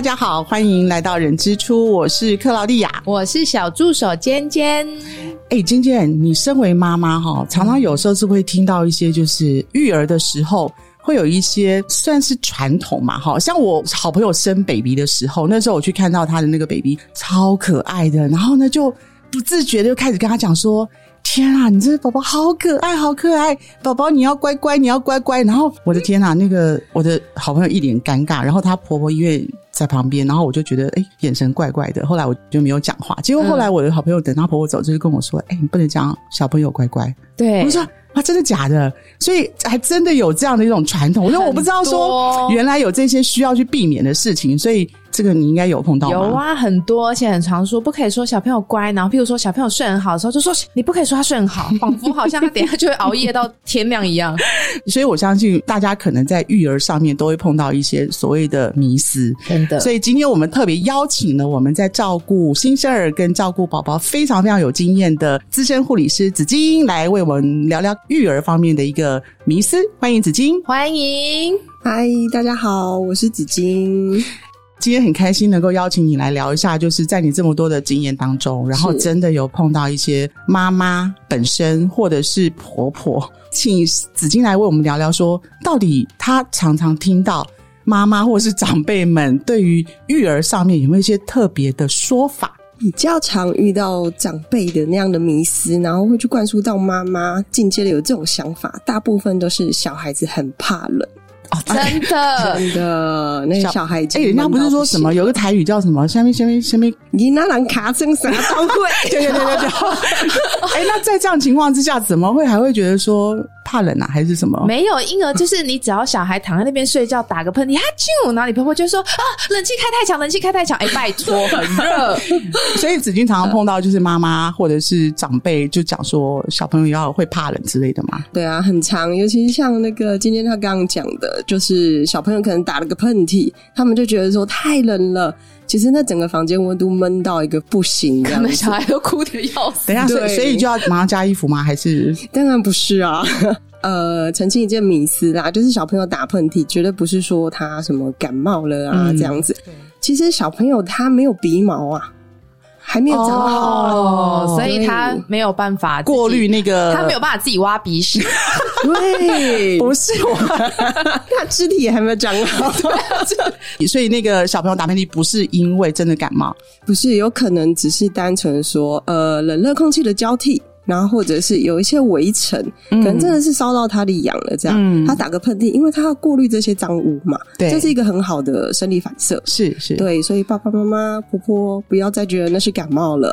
大家好，欢迎来到人之初，我是克劳蒂亚，我是小助手尖尖。哎，尖尖，你身为妈妈哈，常常有时候是会听到一些，就是育儿的时候会有一些算是传统嘛，哈，像我好朋友生 baby 的时候，那时候我去看到他的那个 baby 超可爱的，然后呢就不自觉的就开始跟他讲说。天啊，你这个宝宝好可爱，好可爱！宝宝你要乖乖，你要乖乖。然后我的天啊，那个我的好朋友一脸尴尬，然后她婆婆因为在旁边，然后我就觉得哎，眼神怪怪的。后来我就没有讲话。结果后来我的好朋友等她婆婆走，就是跟我说：“哎，你不能讲小朋友乖乖。”对，我说。啊，真的假的？所以还真的有这样的一种传统，我说我不知道说原来有这些需要去避免的事情，所以这个你应该有碰到。有啊，很多，而且很常说不可以说小朋友乖，然后譬如说小朋友睡很好的时候，就说你不可以说他睡很好，仿佛好像他等下就会熬夜到天亮一样。所以我相信大家可能在育儿上面都会碰到一些所谓的迷思，真的。所以今天我们特别邀请了我们在照顾新生儿跟照顾宝宝非常非常有经验的资深护理师紫金来为我们聊聊。育儿方面的一个迷思，欢迎紫金，欢迎，嗨，大家好，我是紫金，今天很开心能够邀请你来聊一下，就是在你这么多的经验当中，然后真的有碰到一些妈妈本身或者是婆婆，请紫金来为我们聊聊，说到底她常常听到妈妈或是长辈们对于育儿上面有没有一些特别的说法？比较常遇到长辈的那样的迷思，然后会去灌输到妈妈，进阶的有这种想法，大部分都是小孩子很怕冷。哦，真的，真的，那小孩子，哎，人家不是说什么有个台语叫什么？下面下面下面，你那人卡成啥都会？对对对对对。哎，那在这样情况之下，怎么会还会觉得说怕冷啊，还是什么？没有婴儿，就是你只要小孩躺在那边睡觉，打个喷嚏，哈啾，然后你婆婆就说啊，冷气开太强，冷气开太强。哎，拜托，很热。所以子君常常碰到就是妈妈或者是长辈就讲说小朋友要会怕冷之类的嘛。对啊，很长，尤其是像那个今天他刚刚讲的。就是小朋友可能打了个喷嚏，他们就觉得说太冷了。其实那整个房间温度闷到一个不行，可能小孩都哭的要死。等一下，所以所以就要马上加衣服吗？还是？当然不是啊。呃，澄清一件迷思啦，就是小朋友打喷嚏，绝对不是说他什么感冒了啊这样子。其实小朋友他没有鼻毛啊。还没有长好，所以他没有办法过滤那个，他没有办法自己挖鼻屎。对，不是我，他肢体还没有长好，所以那个小朋友打喷嚏不是因为真的感冒，不是，有可能只是单纯说呃冷热空气的交替。然后或者是有一些围城，可能真的是烧到他的痒了，这样他打个喷嚏，因为他要过滤这些脏污嘛，对，这是一个很好的生理反射，是是，对，所以爸爸妈妈婆婆不要再觉得那是感冒了。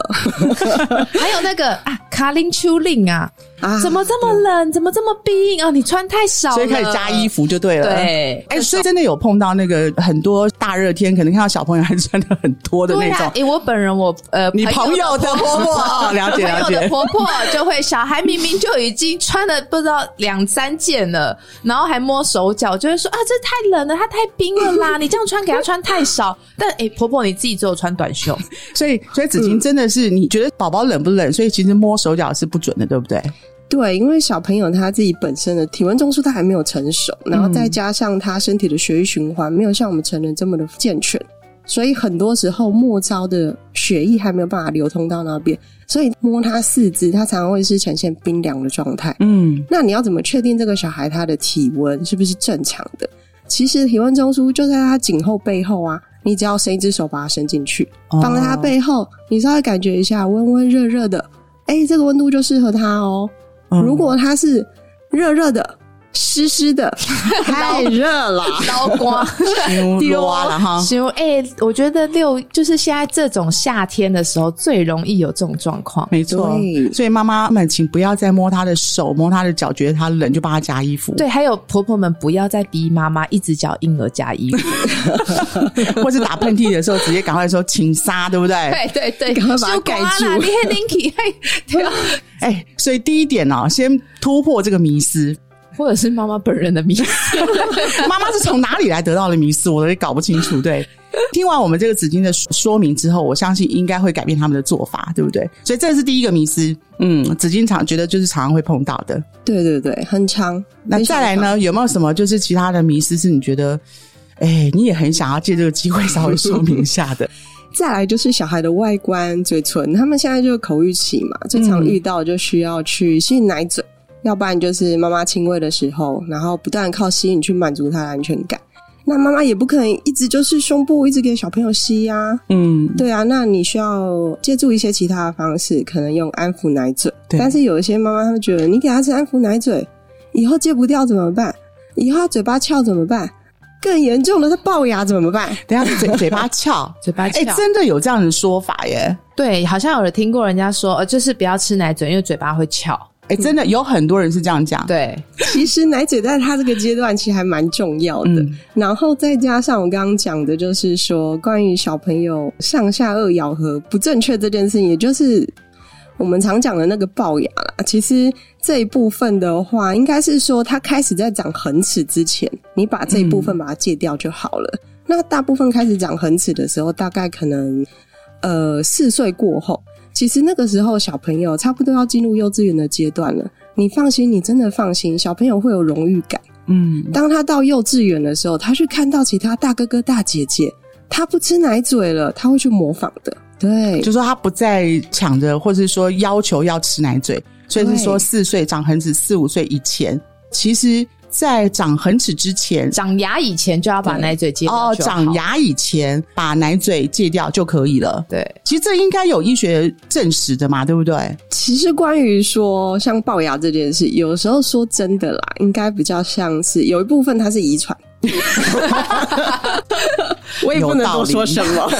还有那个啊，卡林丘令啊，啊，怎么这么冷？怎么这么冰啊？你穿太少，所以开始加衣服就对了。对，哎，所以真的有碰到那个很多大热天，可能看到小朋友还穿的很多的那种。哎，我本人我呃，你朋友的婆婆了解了解，婆婆就会小孩。明明就已经穿了不知道两三件了，然后还摸手脚，就会说啊，这太冷了，它太冰了啦！你这样穿给他穿太少。但哎，婆婆你自己只有穿短袖，所以所以子晴真的是你觉得宝宝冷不冷？所以其实摸手脚是不准的，对不对？对，因为小朋友他自己本身的体温中枢他还没有成熟，然后再加上他身体的血液循环没有像我们成人这么的健全。所以很多时候，末梢的血液还没有办法流通到那边，所以摸他四肢，他常常会是呈现冰凉的状态。嗯，那你要怎么确定这个小孩他的体温是不是正常的？其实体温中枢就在他颈后背后啊，你只要伸一只手把它伸进去，放在他背后，你稍微感觉一下，温温热热的，哎，这个温度就适合他哦。如果他是热热的。湿湿的，太热了，刀光 丢了哈。行，哎，我觉得六就是现在这种夏天的时候最容易有这种状况。没错，所以妈妈们请不要再摸她的手、摸她的脚，觉得她冷就帮她加衣服。对，还有婆婆们不要再逼妈妈一直叫婴儿加衣服，或是打喷嚏的时候直接赶快说请杀，对不对？对对对，赶快把它盖住。你很 linky，对啊。哎，所以第一点呢，先突破这个迷思。或者是妈妈本人的迷思，妈妈是从哪里来得到的迷思，我都搞不清楚。对，听完我们这个纸巾的说明之后，我相信应该会改变他们的做法，对不对？所以这是第一个迷思。嗯，纸巾厂觉得就是常常会碰到的。对对对，很长。那再来呢？有没有什么就是其他的迷思是你觉得哎，你也很想要借这个机会稍微说明一下的。再来就是小孩的外观、嘴唇，他们现在就是口欲期嘛，最常遇到就需要去吸引奶嘴，要不然就是妈妈亲喂的时候，然后不断靠吸引去满足他的安全感。那妈妈也不可能一直就是胸部一直给小朋友吸呀，嗯，对啊，那你需要借助一些其他的方式，可能用安抚奶嘴。但是有一些妈妈她们觉得，你给他吃安抚奶嘴，以后戒不掉怎么办？以后嘴巴翘怎么办？更严重的是龅牙怎么办？等下嘴嘴巴翘，嘴巴翘，哎，真的有这样的说法耶？对，好像有人听过人家说，呃，就是不要吃奶嘴，因为嘴巴会翘。哎，真的有很多人是这样讲。对，其实奶嘴在他这个阶段其实还蛮重要的。然后再加上我刚刚讲的，就是说关于小朋友上下颚咬合不正确这件事情，也就是我们常讲的那个龅牙啦。其实这一部分的话，应该是说他开始在长恒齿之前，你把这一部分把它戒掉就好了。那大部分开始长恒齿的时候，大概可能呃四岁过后。其实那个时候，小朋友差不多要进入幼稚园的阶段了。你放心，你真的放心，小朋友会有荣誉感。嗯，当他到幼稚园的时候，他去看到其他大哥哥大姐姐，他不吃奶嘴了，他会去模仿的。对，就说他不再抢着，或是说要求要吃奶嘴，所以是说四岁长恒子，四五岁以前，其实。在长恒齿之前，长牙以前就要把奶嘴戒掉。哦，长牙以前把奶嘴戒掉就可以了。对，其实这应该有医学证实的嘛，对不对？其实关于说像龅牙这件事，有时候说真的啦，应该比较像是有一部分它是遗传。我也不能多说什么，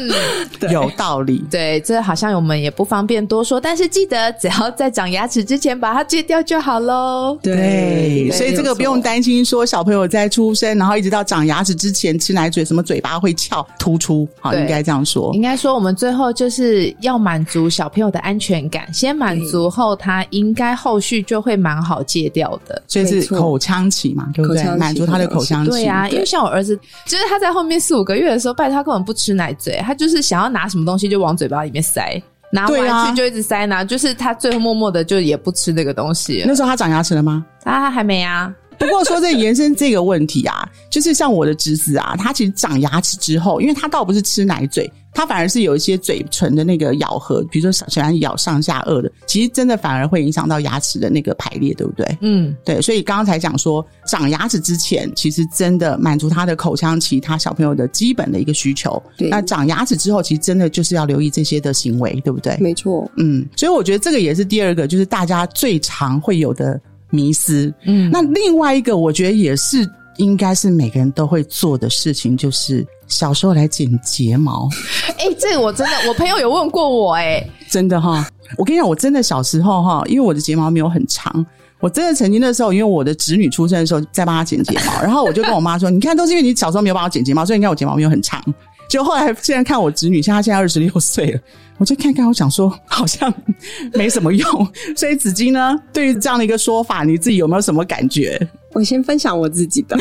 有道理。对，这好像我们也不方便多说，但是记得只要在长牙齿之前把它戒掉就好喽。对，所以这个不用担心，说小朋友在出生，然后一直到长牙齿之前吃奶嘴，什么嘴巴会翘突出，好，应该这样说。应该说，我们最后就是要满足小朋友的安全感，先满足后，他应该后续就会蛮好戒掉的。所以是口腔期嘛，对不对？满足他的口腔期。对呀，因为像我儿子，就是他在后面四五个月的时候，拜他根本不吃奶嘴，他就是想要拿什么东西就往嘴巴里面塞，拿玩具就一直塞拿，就是他最后默默的就也不吃那个东西。那时候他长牙齿了吗？他还没啊。不过说这延伸这个问题啊，就是像我的侄子啊，他其实长牙齿之后，因为他倒不是吃奶嘴。他反而是有一些嘴唇的那个咬合，比如说喜欢咬上下颚的，其实真的反而会影响到牙齿的那个排列，对不对？嗯，对。所以刚刚才讲说，长牙齿之前，其实真的满足他的口腔期，他小朋友的基本的一个需求。对。那长牙齿之后，其实真的就是要留意这些的行为，对不对？没错。嗯，所以我觉得这个也是第二个，就是大家最常会有的迷思。嗯，那另外一个，我觉得也是应该是每个人都会做的事情，就是。小时候来剪睫毛，哎，这个我真的，我朋友有问过我，哎，真的哈，我跟你讲，我真的小时候哈，因为我的睫毛没有很长，我真的曾经那时候，因为我的侄女出生的时候在帮她剪睫毛，然后我就跟我妈说，你看，都是因为你小时候没有帮我剪睫毛，所以你看我睫毛没有很长。就后来现在看我侄女，像她现在二十六岁了，我就看看，我想说好像 没什么用，所以紫金呢，对于这样的一个说法，你自己有没有什么感觉？我先分享我自己的。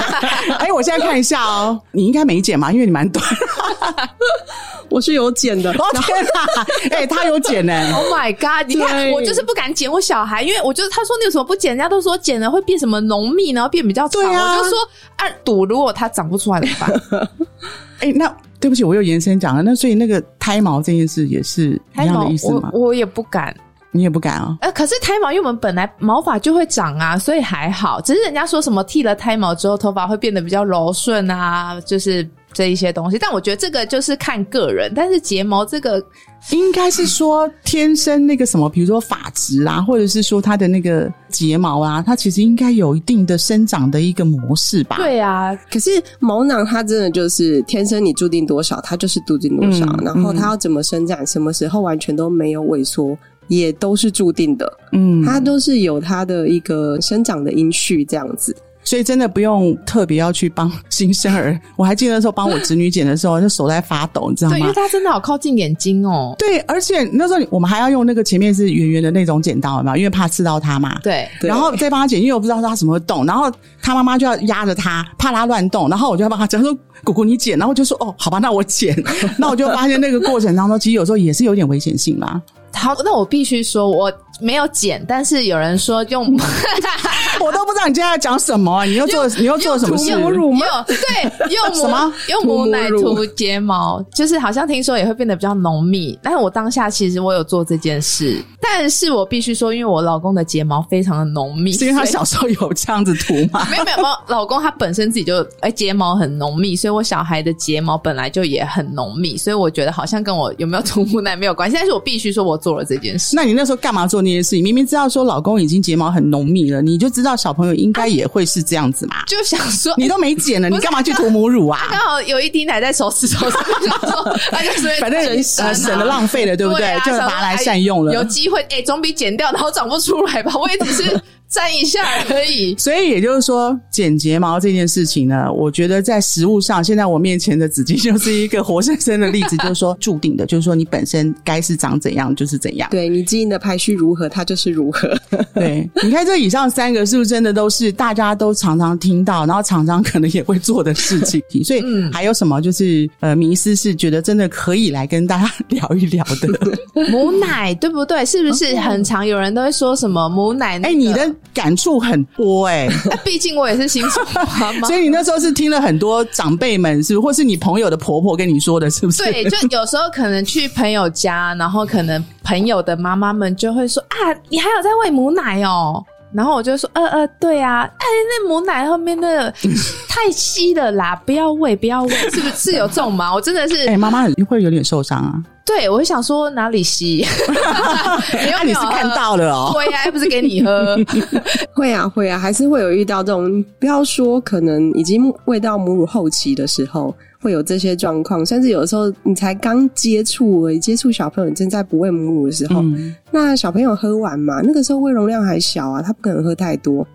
哎，我现在看一下哦，你应该没剪嘛，因为你蛮短。我是有剪的。哦天哪！哎，他有剪呢。Oh my god！你看，我就是不敢剪我小孩，因为我就是他说你有什么不剪，人家都说剪了会变什么浓密，然后变比较长。我就说二赌，如果他长不出来怎么办？哎，那对不起，我又延伸讲了。那所以那个胎毛这件事也是一样的意思吗？我也不敢。你也不敢啊？呃，可是胎毛，因为我们本来毛发就会长啊，所以还好。只是人家说什么剃了胎毛之后，头发会变得比较柔顺啊，就是这一些东西。但我觉得这个就是看个人。但是睫毛这个，应该是说天生那个什么，比如说发质啊，或者是说它的那个睫毛啊，它其实应该有一定的生长的一个模式吧？对啊。可是毛囊它真的就是天生你注定多少，它就是注定多少。然后它要怎么生长，什么时候完全都没有萎缩。也都是注定的，嗯，它都是有它的一个生长的因序这样子，所以真的不用特别要去帮新生儿。我还记得那时候帮我侄女剪的时候，就手在发抖，你知道吗？对，因为它真的好靠近眼睛哦。对，而且那时候我们还要用那个前面是圆圆的那种剪刀嘛，因为怕刺到它嘛。对，然后再帮他剪，因为我不知道他什么会动，然后他妈妈就要压着他，怕他乱动，然后我就要帮他讲，说：“姑姑你剪。”然后就说：“哦，好吧，那我剪。”那我就发现那个过程当中，其实有时候也是有点危险性啦。好，那我必须说，我没有剪，但是有人说用 我都不知道你今天要讲什么啊！你又做你又做什么事？用乳吗 对用什么用母奶涂睫毛，就是好像听说也会变得比较浓密。但是我当下其实我有做这件事，但是我必须说，因为我老公的睫毛非常的浓密，是因为他小时候有这样子涂吗？没有没有老公他本身自己就哎睫毛很浓密，所以我小孩的睫毛本来就也很浓密，所以我觉得好像跟我有没有涂木奶没有关系。但是我必须说我做了这件事。那你那时候干嘛做那件事？情明明知道说老公已经睫毛很浓密了，你就知道小朋友应该也会是这样子嘛？就想说，你都没剪了，你干嘛去涂母乳啊？刚好有一滴奶在手指头上，就说他就是反正省了浪费了，对不对？啊就拿来善用了。有机会哎、总比剪掉然后长不出来吧？我也只是沾一下而已。所以也就是说，剪睫毛这件事情呢，我觉得在实物上，现在我面前的纸巾就是一个活生生的例子，就是说注定的，就是说你本身该是长怎样就是怎样。对你基因的排序如何，它就是如何。对，你看这以上三个是不是真的都是大家都常常听到，然后常常可能也会做的事情？所以还有什么就是呃迷思是觉得真的可以来跟大家聊一聊的？母奶对不对？是不是很常有人都会说什么母奶、那哎、个？你的感触很多哎、哎，毕竟我也是新手妈妈 所。以你那时候是听了很多长辈们是是，或是你朋友的婆婆跟你说的，是不是？对，就有时候可能去朋友家，然后可能朋友的妈妈们就会说啊，你还有在喂母奶哦。然后我就说，呃呃，对啊，哎，那母奶后面那个太稀了啦，不要喂，不要喂，是不是是有这种吗？我真的是，哎、妈妈很会有点受伤啊。对我就想说哪里稀，你 又 啊，没有你是看到了哦。会啊、又不是给你喝，会啊，会啊，还是会有遇到这种，不要说可能已经喂到母乳后期的时候会有这些状况，甚至有的时候你才刚接触而已，接触小朋友正在不喂母乳的时候，嗯，那小朋友喝完嘛，那个时候胃容量还小啊，他不可能喝太多。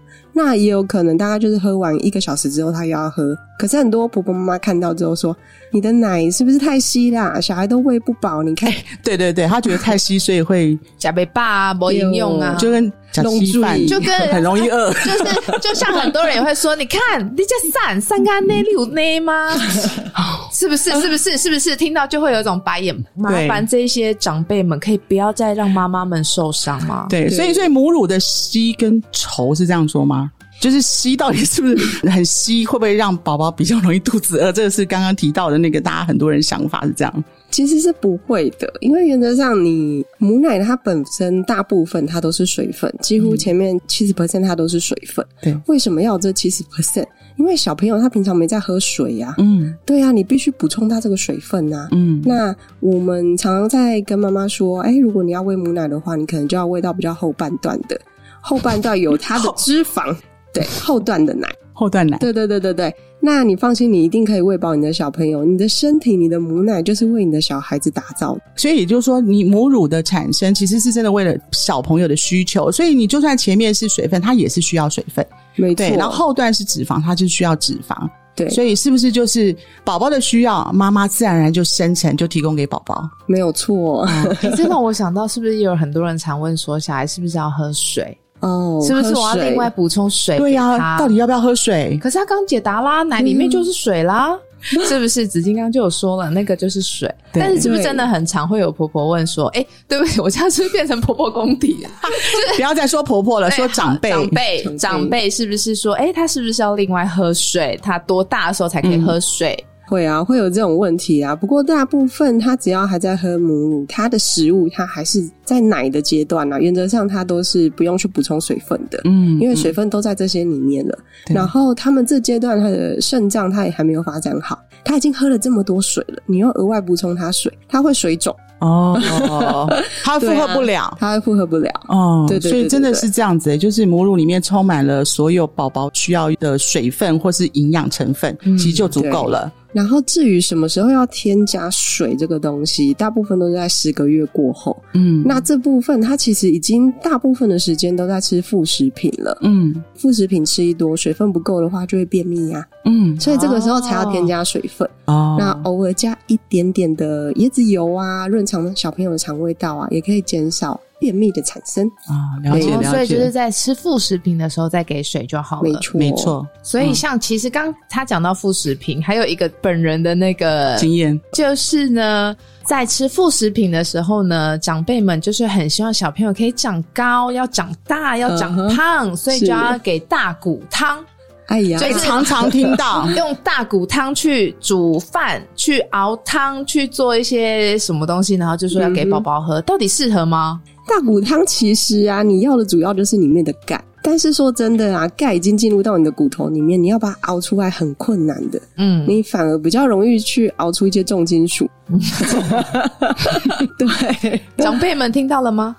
那也有可能，大概就是喝完一个小时之后，他又要喝。可是很多婆婆妈妈看到之后说：“你的奶是不是太稀啦？小孩都喂不饱，你看。对对对，他觉得太稀，所以会加杯爸啊，没营用啊，就跟弄就跟 很容易饿。就是就像很多人也会说，你看你这散三干内里有内吗？是不是？是不是？是不是？听到就会有一种白眼。麻烦这些长辈们可以不要再让妈妈们受伤吗？对，对所以所以母乳的稀跟稠是这样说吗？就是吸到底是不是很吸，会不会让宝宝比较容易肚子饿？这个是刚刚提到的那个，大家很多人想法是这样。其实是不会的，因为原则上你母奶它本身大部分它都是水分，几乎前面七十 percent 它都是水分。对为什么要这七十 percent？因为小朋友他平常没在喝水呀、嗯对啊，你必须补充他这个水分啊。嗯，那我们常常在跟妈妈说，哎，如果你要喂母奶的话，你可能就要喂到比较后半段的，后半段有它的 脂肪，对，后段的奶，后段奶。对对对对对。那你放心，你一定可以喂饱你的小朋友，你的身体，你的母奶就是为你的小孩子打造的。所以也就是说，你母乳的产生其实是真的为了小朋友的需求，所以你就算前面是水分，它也是需要水分，没错，然后后段是脂肪，它就需要脂肪，对，所以是不是就是宝宝的需要，妈妈自然而然就生成就提供给宝宝？没有错欸这让我想到，是不是也有很多人常问说，小孩是不是要喝水？哦，是不是我要另外补充水？对呀、到底要不要喝水？可是他刚解答啦，奶里面就是水啦，是不是？紫金刚就有说了，那个就是水。但是是不是真的很常会有婆婆问说，哎、对不起，我这样是不是变成婆婆公敌啊？不要再说婆婆了，对说长辈。长辈长辈是不是说，哎、他是不是要另外喝水？他多大的时候才可以喝水？会啊，会有这种问题啊。不过大部分他只要还在喝母乳，他的食物他还是在奶的阶段啊，原则上他都是不用去补充水分的。嗯因为水分都在这些里面了，对然后他们这阶段他的肾脏他也还没有发展好，他已经喝了这么多水了，你又额外补充他水，他会水肿，哦，他负荷不了。他会负荷不了。哦，对对对所以真的是这样子、欸，就是母乳里面充满了所有宝宝需要的水分或是营养成分，其实就足够了。然后至于什么时候要添加水这个东西，大部分都是在十个月过后。嗯。那这部分它其实已经大部分的时间都在吃副食品了，嗯。副食品吃一多，水分不够的话就会便秘呀、嗯。所以这个时候才要添加水分。哦，那偶尔加一点点的椰子油啊，润肠小朋友的肠胃道啊，也可以减少便秘的产生。啊，了解了解，所以就是在吃副食品的时候再给水就好了。没错，没。错，所以像其实刚他讲到副食品，还有一个本人的那个经验。就是呢，在吃副食品的时候呢，长辈们就是很希望小朋友可以长高、要长大、要长胖，所以就要给大骨汤，哎呀，哎，常常听到 用大骨汤去煮饭、去熬汤、去做一些什么东西，然后就说要给宝宝喝，到底适合吗？大骨汤其实啊，你要的主要就是里面的钙。但是说真的啊，钙已经进入到你的骨头里面，你要把它熬出来很困难的。嗯，你反而比较容易去熬出一些重金属。对，长辈们听到了吗？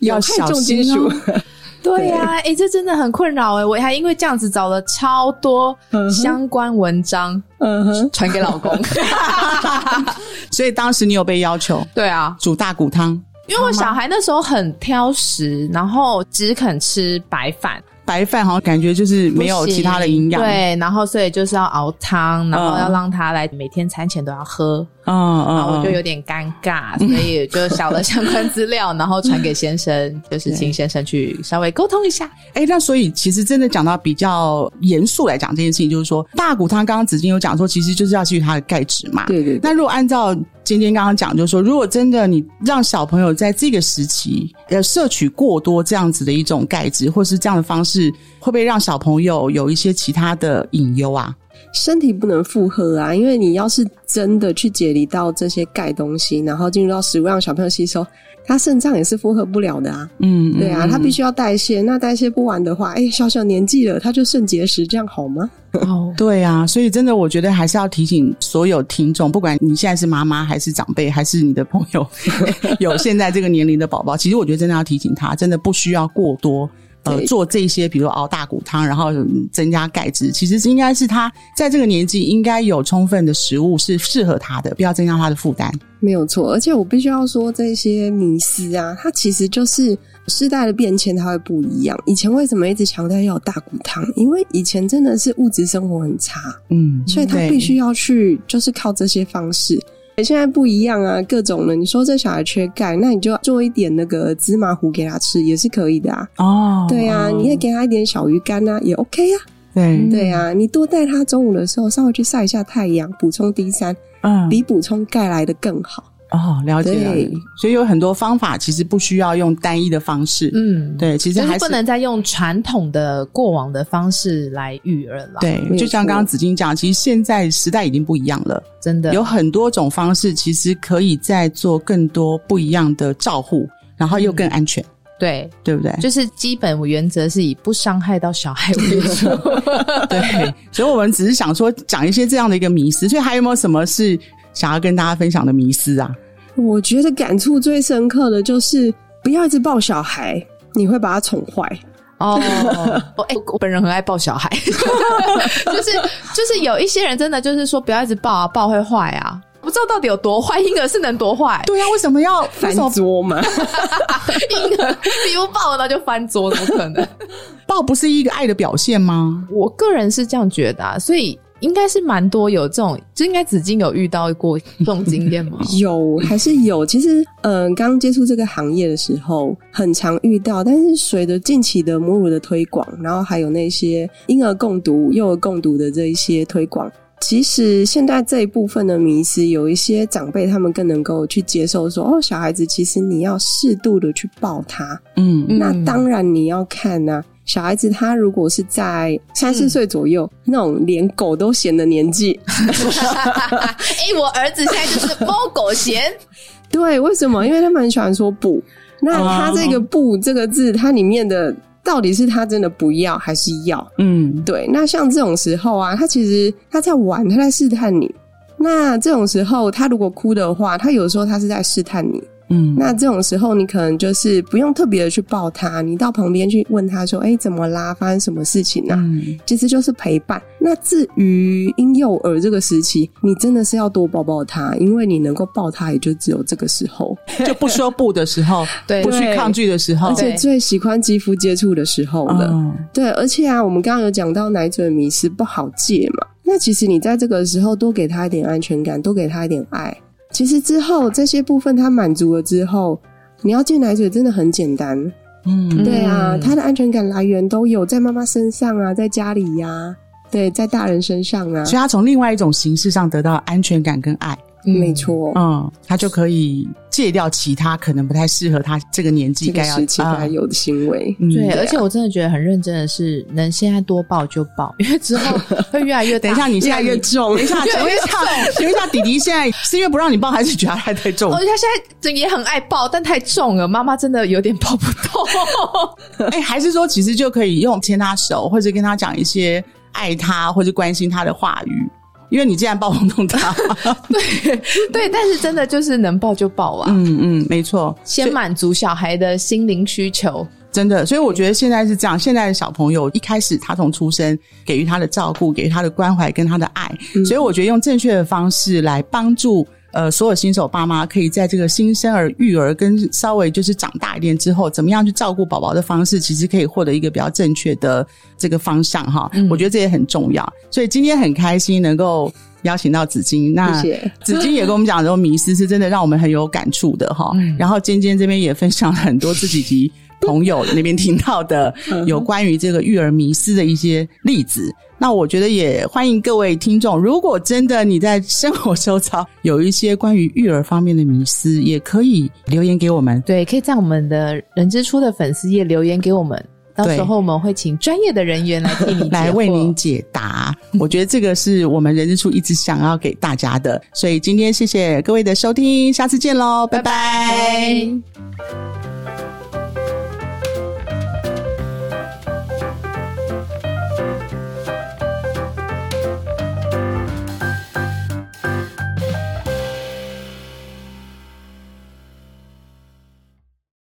要有害小重金属。对呀、哎、这真的很困扰哎、我还因为这样子找了超多相关文章嗯哼，传给老公。所以当时你有被要求？对啊，煮大骨汤，因为我小孩那时候很挑食，然后只肯吃白饭，白饭好像感觉就是没有其他的营养，，对，然后所以就是要熬汤，然后嗯要让他来每天餐前都要喝，嗯嗯，然后我就嗯有点尴尬，所以就找了相关资料，然后传给先生，就是请先生去稍微沟通一下。哎，那所以其实真的讲到比较严肃来讲这件事情，就是说大骨汤，刚刚子金有讲说，其实就是要基于它的钙质嘛。对对对。那如果按照尖尖刚刚讲，就是说，如果真的你让小朋友在这个时期呃摄取过多这样子的一种钙质，或是这样的方式，会不会让小朋友有一些其他的隐忧啊？身体不能负荷啊，因为你要是真的去解离到这些钙东西，然后进入到食物让小朋友吸收，他肾脏也是负荷不了的啊。嗯，对啊，嗯他必须要代谢，那代谢不完的话，哎，小小年纪了，他就肾结石，这样好吗？哦，对啊，所以真的，我觉得还是要提醒所有听众，不管你现在是妈妈，还是长辈，还是你的朋友，有现在这个年龄的宝宝，其实我觉得真的要提醒他，真的不需要过多。呃，做这些，比如熬大骨汤，然后嗯增加钙质，其实是应该是他在这个年纪应该有充分的食物是适合他的，不要增加他的负担。没有错，而且我必须要说，这些迷思啊，它其实就是世代的变迁，它会不一样。以前为什么一直强调要有大骨汤？因为以前真的是物质生活很差，嗯，所以他必须要去，就是靠这些方式。现在不一样啊，各种的。你说这小孩缺钙，那你就做一点那个芝麻糊给他吃，也是可以的啊。哦，对啊，你也给他一点小鱼干啊，也 OK 啊。对对啊，你多带他中午的时候稍微去晒一下太阳，补充 D 三，嗯比补充钙来的更好。哦，了解了解，所以有很多方法其实不需要用单一的方式，嗯，对，其实还就是不能再用传统的过往的方式来育儿了。，对，就像刚刚子金讲，其实现在时代已经不一样了，真的。有很多种方式，其实可以再做更多不一样的照护，然后又更安全，对，对不对？就是基本原则是以不伤害到小孩为主。对，所以我们只是想说讲一些这样的一个迷思，所以还有没有什么是想要跟大家分享的迷思啊？我觉得感触最深刻的就是不要一直抱小孩，你会把他宠坏。哦，我 哎、我本人很爱抱小孩，就是就是有一些人真的就是说不要一直抱啊，抱会坏啊。不知道到底有多坏，婴儿是能多坏？对啊，为什么要翻桌嘛，婴儿比如抱了那就翻桌，怎么可能？抱不是一个爱的表现吗？我个人是这样觉得、啊，所以应该是蛮多有这种，就应该紫金有遇到过这种经验吗？有还是有。其实，嗯、刚接触这个行业的时候，很常遇到。但是随着近期的母乳的推广，然后还有那些婴儿共读、幼儿共读的这一些推广，其实现在这一部分的迷思，有一些长辈他们更能够去接受说，哦，小孩子其实你要适度的去抱他。嗯嗯那当然你要看呐、小孩子他如果是在三四岁左右、那种连狗都嫌的年纪，哎、我儿子现在就是猫狗嫌，对，为什么？因为他们很喜欢说不。那他这个“不”这个字，它里面的到底是他真的不要还是要？嗯对，那像这种时候啊，他其实他在玩，他在试探你。那这种时候，他如果哭的话，他有时候他是在试探你。嗯，那这种时候，你可能就是不用特别的去抱他，你到旁边去问他说：“哎、怎么啦？发生什么事情啊？”嗯其实就是陪伴。那至于婴幼儿这个时期，你真的是要多抱抱他，因为你能够抱他，也就只有这个时候，就不说不的时候，对不去抗拒的时候而，且最喜欢肌肤接触的时候了。嗯对，而且啊，我们刚刚有讲到奶嘴迷失不好戒嘛，那其实你在这个时候多给他一点安全感，多给他一点爱，其实之后这些部分他满足了之后。你要戒奶嘴真的很简单，嗯，对啊，嗯。他的安全感来源都有在妈妈身上啊，在家里呀、对，在大人身上啊，所以他从另外一种形式上得到安全感跟爱，没错，嗯，他就可以戒掉其他可能不太适合他这个年纪该要时期啊该有的行为。嗯对，而且我真的觉得很认真的是，能现在多抱就抱，因为之后 会越来越。等一下，你现在越重等一下，请问一下，请问一下，弟弟现在是因为不让你抱，还是觉得他太重哦，？他现在也很爱抱，但太重了，妈妈真的有点抱不动。哎、还是说其实就可以用牵他手，或者跟他讲一些爱他或者关心他的话语？因为你既然抱不动他，对对，但是真的就是能抱就抱啊，嗯嗯，没错，先满足小孩的心灵需求。真的，所以我觉得现在是这样。现在的小朋友一开始他从出生给予他的照顾、给予他的关怀跟他的爱，所以我觉得用正确的方式来帮助呃所有新手爸妈，可以在这个新生儿、育儿跟稍微就是长大一点之后，怎么样去照顾宝宝的方式，其实可以获得一个比较正确的这个方向哈。我觉得这也很重要。所以今天很开心能够邀请到紫金，那紫金也跟我们讲，这种迷失是真的让我们很有感触的哈。然后尖尖这边也分享了很多自己及朋友那边听到的有关于这个育儿迷失的一些例子。那我觉得也欢迎各位听众，如果真的你在生活周遭有一些关于育儿方面的迷思，也可以留言给我们。对，可以在我们的人之初的粉丝页留言给我们，到时候我们会请专业的人员来替你 来为您解答。我觉得这个是我们人之初一直想要给大家的，所以今天谢谢各位的收听，下次见喽，拜拜拜拜